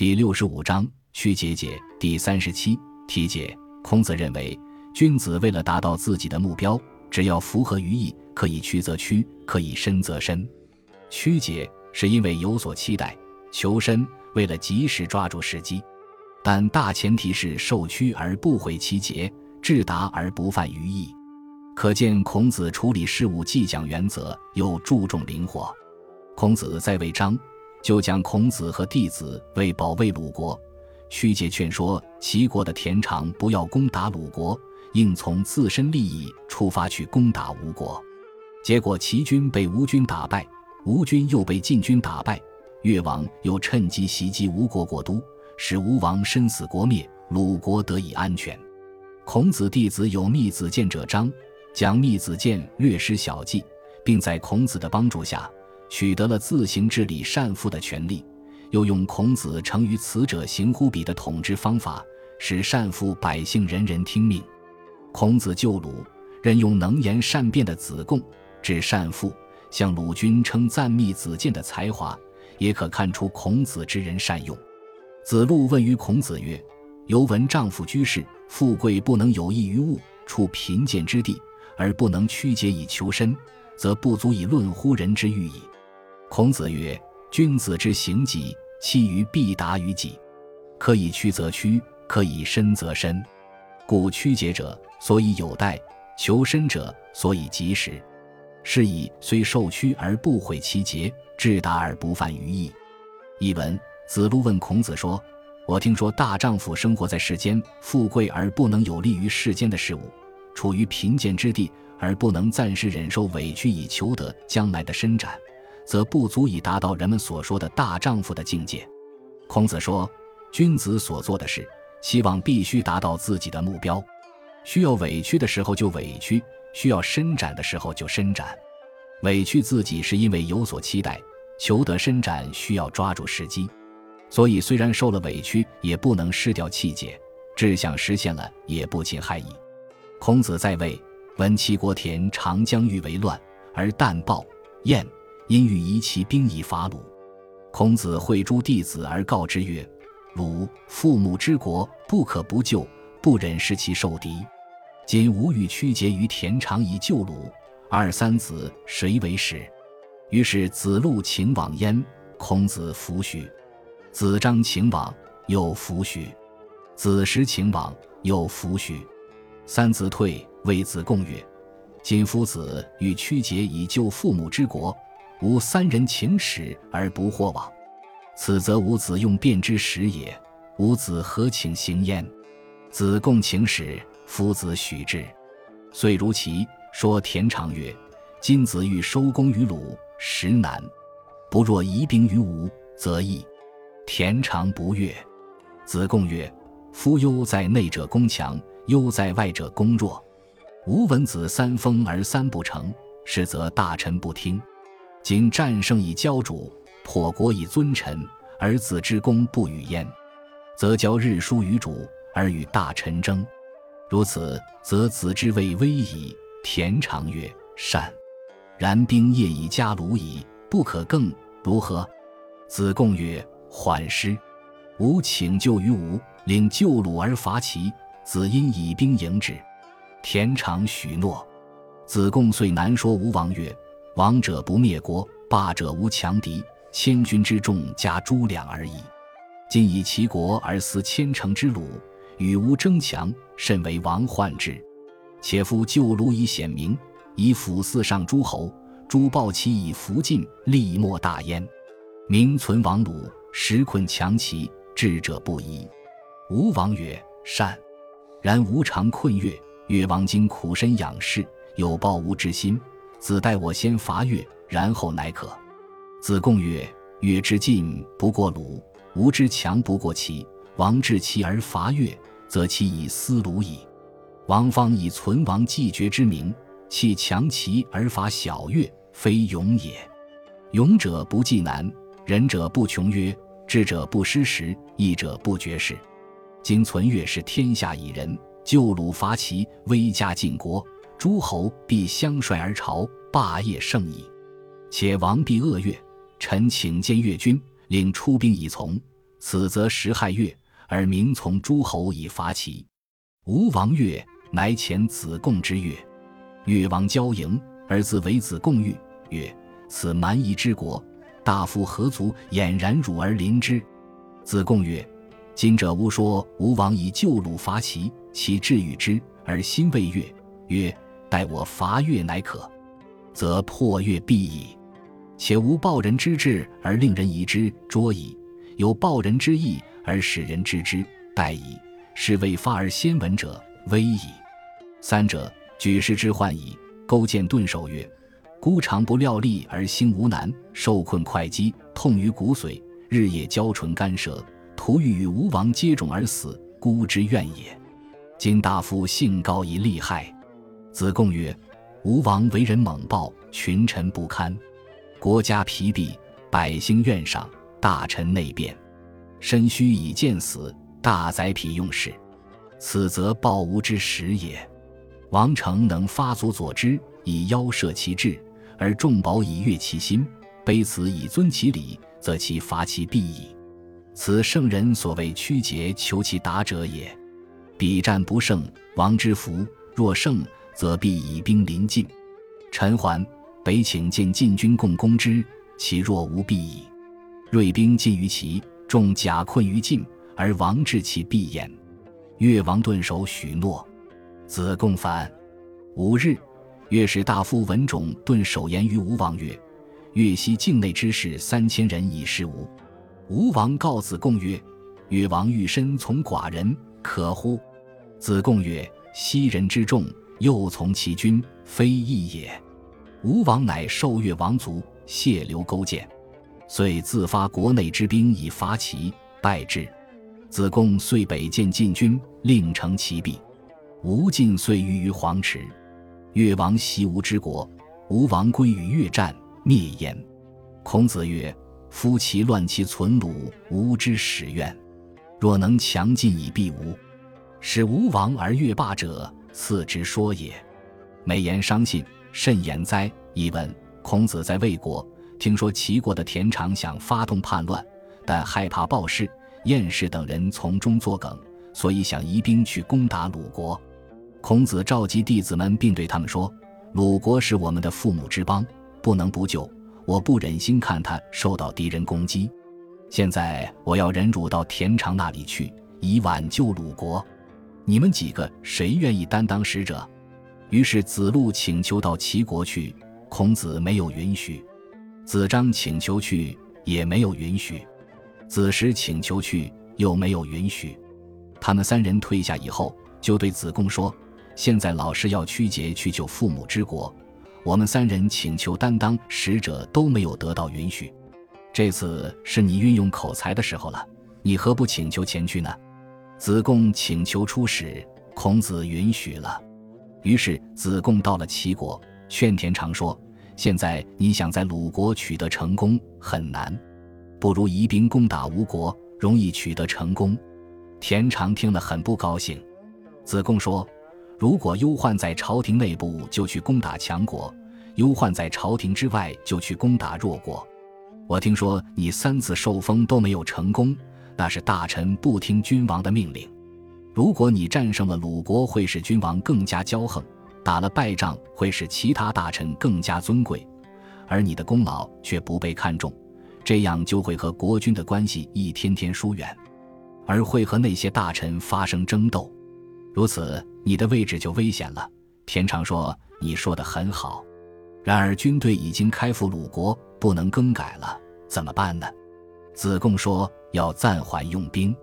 第六十五章曲解解第三十七题解。孔子认为，君子为了达到自己的目标，只要符合于义，可以曲则曲，可以伸则伸。曲解是因为有所期待，求伸为了及时抓住时机，但大前提是受屈而不毁其节，至达而不犯于义。可见孔子处理事务既讲原则，又注重灵活。孔子在位章，就讲孔子和弟子为保卫鲁国，曲解劝说齐国的田常不要攻打鲁国，应从自身利益出发去攻打吴国。结果齐军被吴军打败，吴军又被晋军打败，越王又趁机袭击吴国国都，使吴王身死国灭，鲁国得以安全。孔子弟子有密子建者章。讲密子建略施小计，并在孔子的帮助下取得了自行治理善父的权利，又用孔子成于此者行乎彼的统治方法，使善父百姓人人听命。孔子救鲁，任用能言善辩的子贡治善父，向鲁君称赞密子建的才华，也可看出孔子之人善用。子路问于孔子曰：“犹闻丈夫居士，富贵不能有益于物，处贫贱之地。”而不能曲解以求身，则不足以论乎人之欲矣。孔子曰：“君子之行己，其于必达于己。可以曲则曲，可以伸则伸。故曲节者，所以有待；求伸者，所以及时。是以虽受屈而不毁其节，至达而不犯于义。”译文：子路问孔子说：“我听说大丈夫生活在世间，富贵而不能有利于世间的事物。”处于贫贱之地而不能暂时忍受委屈以求得将来的伸展，则不足以达到人们所说的大丈夫的境界。孔子说：“君子所做的事，希望必须达到自己的目标，需要委屈的时候就委屈，需要伸展的时候就伸展。委屈自己是因为有所期待，求得伸展需要抓住时机。所以虽然受了委屈，也不能失掉气节；志向实现了，也不侵害义。”孔子在位，闻齐国田常将欲为乱，而淡暴晏，因欲移其兵以伐鲁。孔子会诸弟子而告之曰：“鲁父母之国，不可不救，不忍视其受敌。今吾欲屈节于田常以救鲁，二三子谁为使？”于是子路请往焉，孔子弗许。子张请往，又弗许。子时请往，又弗许。三子退，谓子贡曰：“今夫子欲屈节以救父母之国，吾三人请使而不获往，此则吾子用辩之时也。吾子何请行焉？”子贡请使，夫子许之。遂如其说田常曰：“今子欲收功于鲁，实难。不若移兵于吴，则易。”田常不悦。子贡曰：“夫忧在内者攻强。”忧在外者攻弱，吾闻子三封而三不成，是则大臣不听。今战胜以骄主，破国以尊臣，而子之功不与焉，则骄日疏于主，而与大臣争。如此，则子之位危矣。田常曰：“善。”然兵业以加鲁矣，不可更，如何？子贡曰：“缓师。吾请救于吴，领救鲁而伐齐。”子因以兵迎之，田常许诺。子贡遂难说吴王曰：“王者不灭国，霸者无强敌，千军之众加诸两而已。今以齐国而思千乘之鲁，与吴争强，甚为王患之。且夫救鲁以显明，以辅四上诸侯，诸暴齐以服晋，利莫大焉。名存亡鲁，实困强齐，智者不疑。”吴王曰：“善。”然吾常困越，越王今苦身养士，有报吴之心。子待我先伐越，然后乃可。子贡曰：“越之进不过鲁，吴之强不过齐。王治齐而伐越，则其以思鲁矣。王方以存亡继绝之名，弃强齐而伐小越，非勇也。勇者不计难，仁者不穷约，智者不失时，义者不绝事。”今存越是天下以人，救鲁伐齐，威加晋国，诸侯必相率而朝，霸业盛矣。且王必恶越，臣请见越君，令出兵以从。此则时亥月，而民从诸侯以伐齐。吴王月，乃遣子贡之越。越王交迎，而自为子贡玉。曰：此蛮夷之国，大夫何足俨然辱而临之？子贡曰：今者吾说吴王以救鲁伐齐，其志与之，而心未悦。曰：待我伐越乃可，则破越必矣。且无报人之志而令人疑之，捉矣；有报人之意而使人知之，待矣。是未发而先闻者，危矣。三者，举世之患矣。勾践顿首曰：“孤常不料力而心无难，受困会稽，痛于骨髓，日夜交唇干舌，徒欲与吴王接踵而死，孤之怨也。今大夫性高以利害。”子贡曰：“吴王为人猛暴，群臣不堪。”国家疲弊，百姓怨上，大臣内变，身虚以见死，大宰匹用事，此则暴吴之时也。王成能发足佐之，以邀摄其志，而众宝以悦其心，卑辞以尊其礼，则其伐其必矣。此圣人所谓曲节求其达者也。彼战不胜，王之福；若胜，则必以兵临晋。陈桓。北请见晋军共攻之，其若无必矣。锐兵进于齐，众甲困于晋，而王至其必焉。越王顿首许诺。子贡反。五日，越使大夫文种顿首言于吴王曰：“越西境内之士三千人以示吴。”吴王告子贡曰：“越王欲身从寡人，可乎？”子贡曰：“昔人之众，又从其君，非义也。”吴王乃受越王族，谢留勾践，遂自发国内之兵以伐齐，败之。子贡遂北见晋军，令成其壁。吴晋遂于于黄池。越王袭吴之国，吴王归于越战，灭焉。孔子曰：“夫其乱其存鲁，吴之始怨。若能强晋以避吴，使吴王而越霸者，次之说也。”美言伤信。甚言哉！译文：孔子在魏国听说齐国的田常想发动叛乱，但害怕鲍氏、晏氏等人从中作梗，所以想移兵去攻打鲁国。孔子召集弟子们，并对他们说：“鲁国是我们的父母之邦，不能不救。我不忍心看他受到敌人攻击。现在我要忍辱到田常那里去，以挽救鲁国。你们几个谁愿意担当使者？”于是子路请求到齐国去，孔子没有允许；子张请求去，也没有允许；子时请求去，又没有允许。他们三人退下以后，就对子贡说：“现在老师要屈节去救父母之国，我们三人请求担当使者都没有得到允许。这次是你运用口才的时候了，你何不请求前去呢？”子贡请求出使，孔子允许了。于是子贡到了齐国，劝田常说：“现在你想在鲁国取得成功很难，不如移兵攻打吴国，容易取得成功。”田常听了很不高兴。子贡说：“如果忧患在朝廷内部，就去攻打强国；忧患在朝廷之外，就去攻打弱国。我听说你三次受封都没有成功，那是大臣不听君王的命令。”如果你战胜了鲁国，会使君王更加骄横；打了败仗，会使其他大臣更加尊贵，而你的功劳却不被看重，这样就会和国君的关系一天天疏远，而会和那些大臣发生争斗。如此，你的位置就危险了。田常说：“你说的很好，然而军队已经开赴鲁国，不能更改了，怎么办呢？”子贡说：“要暂缓用兵，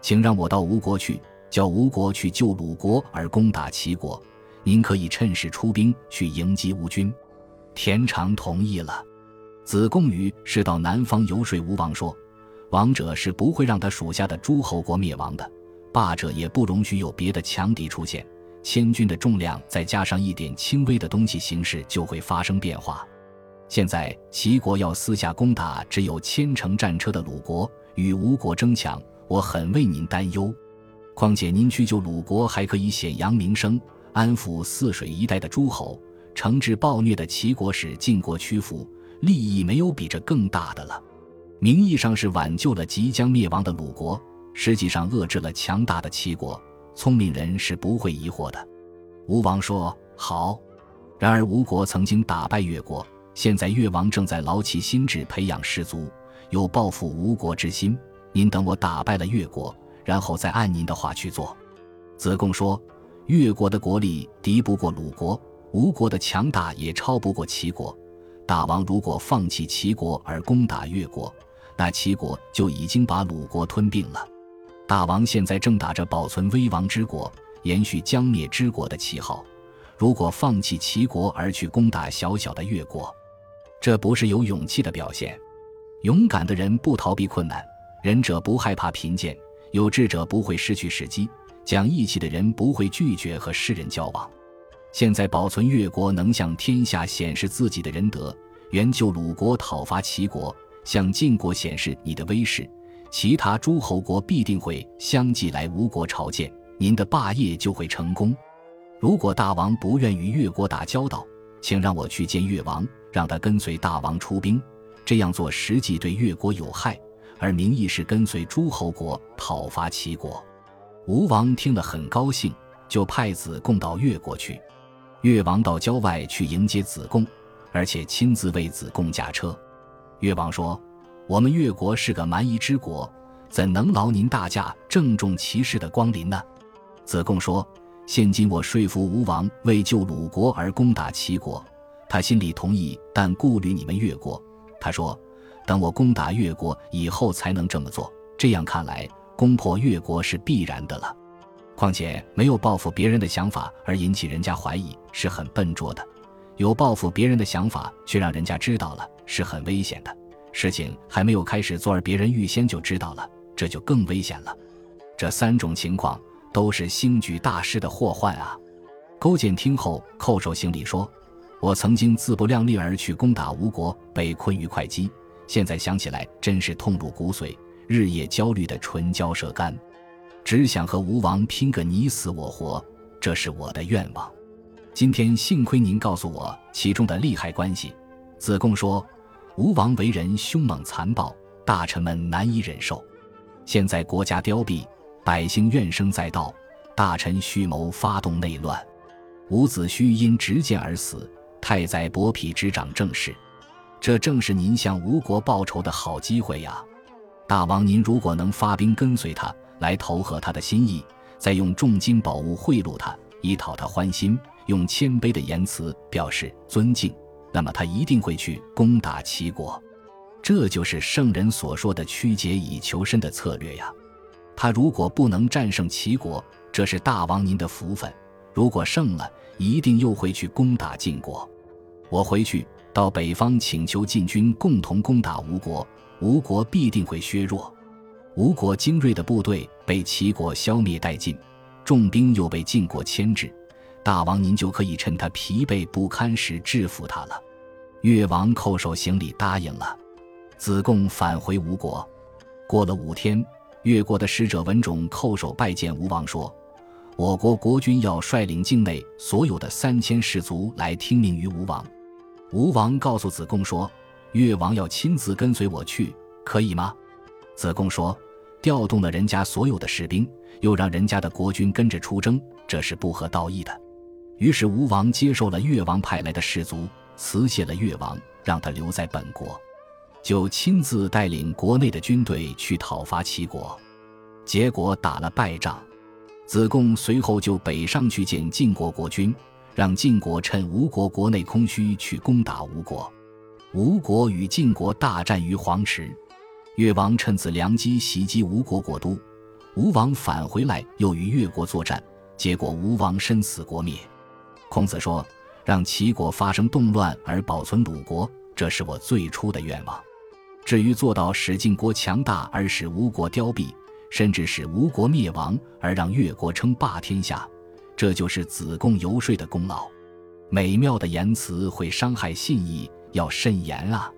请让我到吴国去。”叫吴国去救鲁国而攻打齐国，您可以趁势出兵去迎击吴军。田常同意了。子贡于是到南方游说吴王说：“王者是不会让他属下的诸侯国灭亡的，霸者也不容许有别的强敌出现。千钧的重量再加上一点轻微的东西，形势就会发生变化。现在齐国要私下攻打只有千乘战车的鲁国，与吴国争抢，我很为您担忧。”况且您去救鲁国，还可以显扬名声，安抚泗水一带的诸侯，惩治暴虐的齐国，使晋国屈服，利益没有比这更大的了。名义上是挽救了即将灭亡的鲁国，实际上遏制了强大的齐国。聪明人是不会疑惑的。吴王说：“好。”然而吴国曾经打败越国，现在越王正在劳其心智培养士卒，有报复吴国之心。您等我打败了越国，然后再按您的话去做。子贡说：“越国的国力敌不过鲁国，吴国的强大也超不过齐国。大王如果放弃齐国而攻打越国，那齐国就已经把鲁国吞并了。大王现在正打着保存危亡之国、延续将灭之国的旗号，如果放弃齐国而去攻打小小的越国，这不是有勇气的表现。勇敢的人不逃避困难，仁者不害怕贫贱，有志者不会失去时机。”讲义气的人不会拒绝和世人交往。现在保存越国，能向天下显示自己的仁德；援救鲁国，讨伐齐国，向晋国显示你的威势。其他诸侯国必定会相继来吴国朝见，您的霸业就会成功。如果大王不愿与越国打交道，请让我去见越王，让他跟随大王出兵。这样做实际对越国有害，而名义是跟随诸侯国讨伐齐国。吴王听了很高兴，就派子贡到越国去。越王到郊外去迎接子贡，而且亲自为子贡驾车。越王说：“我们越国是个蛮夷之国，怎能劳您大驾郑重其事的光临呢？”子贡说：“现今我说服吴王为救鲁国而攻打齐国，他心里同意，但顾虑你们越国。他说，等我攻打越国以后才能这么做。这样看来。”攻破越国是必然的了，况且没有报复别人的想法而引起人家怀疑是很笨拙的，有报复别人的想法却让人家知道了是很危险的。事情还没有开始做而别人预先就知道了，这就更危险了。这三种情况都是兴举大事的祸患啊！勾践听后叩首行礼说：“我曾经自不量力而去攻打吴国，被困于会稽，现在想起来真是痛入骨髓。”日夜焦虑的唇焦舌干，只想和吴王拼个你死我活，这是我的愿望。今天幸亏您告诉我其中的利害关系。子贡说：“吴王为人凶猛残暴，大臣们难以忍受。现在国家凋敝，百姓怨声载道，大臣蓄谋发动内乱。伍子胥因执剑而死，太宰伯嚭执掌政事，这正是您向吴国报仇的好机会呀！”大王，您如果能发兵跟随他，来投合他的心意，再用重金宝物贿赂他，以讨他欢心，用谦卑的言辞表示尊敬，那么他一定会去攻打齐国。这就是圣人所说的曲解以求生的策略呀。他如果不能战胜齐国，这是大王您的福分；如果胜了，一定又会去攻打晋国。我回去到北方请求晋军共同攻打吴国。吴国必定会削弱，吴国精锐的部队被齐国消灭殆尽，重兵又被晋国牵制，大王您就可以趁他疲惫不堪时制服他了。越王叩首行礼答应了。子贡返回吴国，过了五天，越国的使者文种叩首拜见吴王，说：“我国国君要率领境内所有的三千士卒来听命于吴王。”吴王告诉子贡说。越王要亲自跟随我去，可以吗？子贡说：“调动了人家所有的士兵，又让人家的国君跟着出征，这是不合道义的。”于是吴王接受了越王派来的士卒，辞谢了越王，让他留在本国，就亲自带领国内的军队去讨伐齐国，结果打了败仗。子贡随后就北上去见晋国国君，让晋国趁吴国国内空虚去攻打吴国。吴国与晋国大战于黄池，越王趁此良机袭击吴国国都，吴王返回来又与越国作战，结果吴王身死国灭。孔子说：“让齐国发生动乱而保存鲁国，这是我最初的愿望。至于做到使晋国强大而使吴国凋敝，甚至使吴国灭亡而让越国称霸天下，这就是子贡游说的功劳。美妙的言辞会伤害信义。”要慎言啊！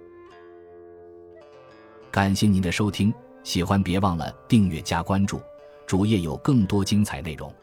感谢您的收听，喜欢别忘了订阅加关注，主页有更多精彩内容。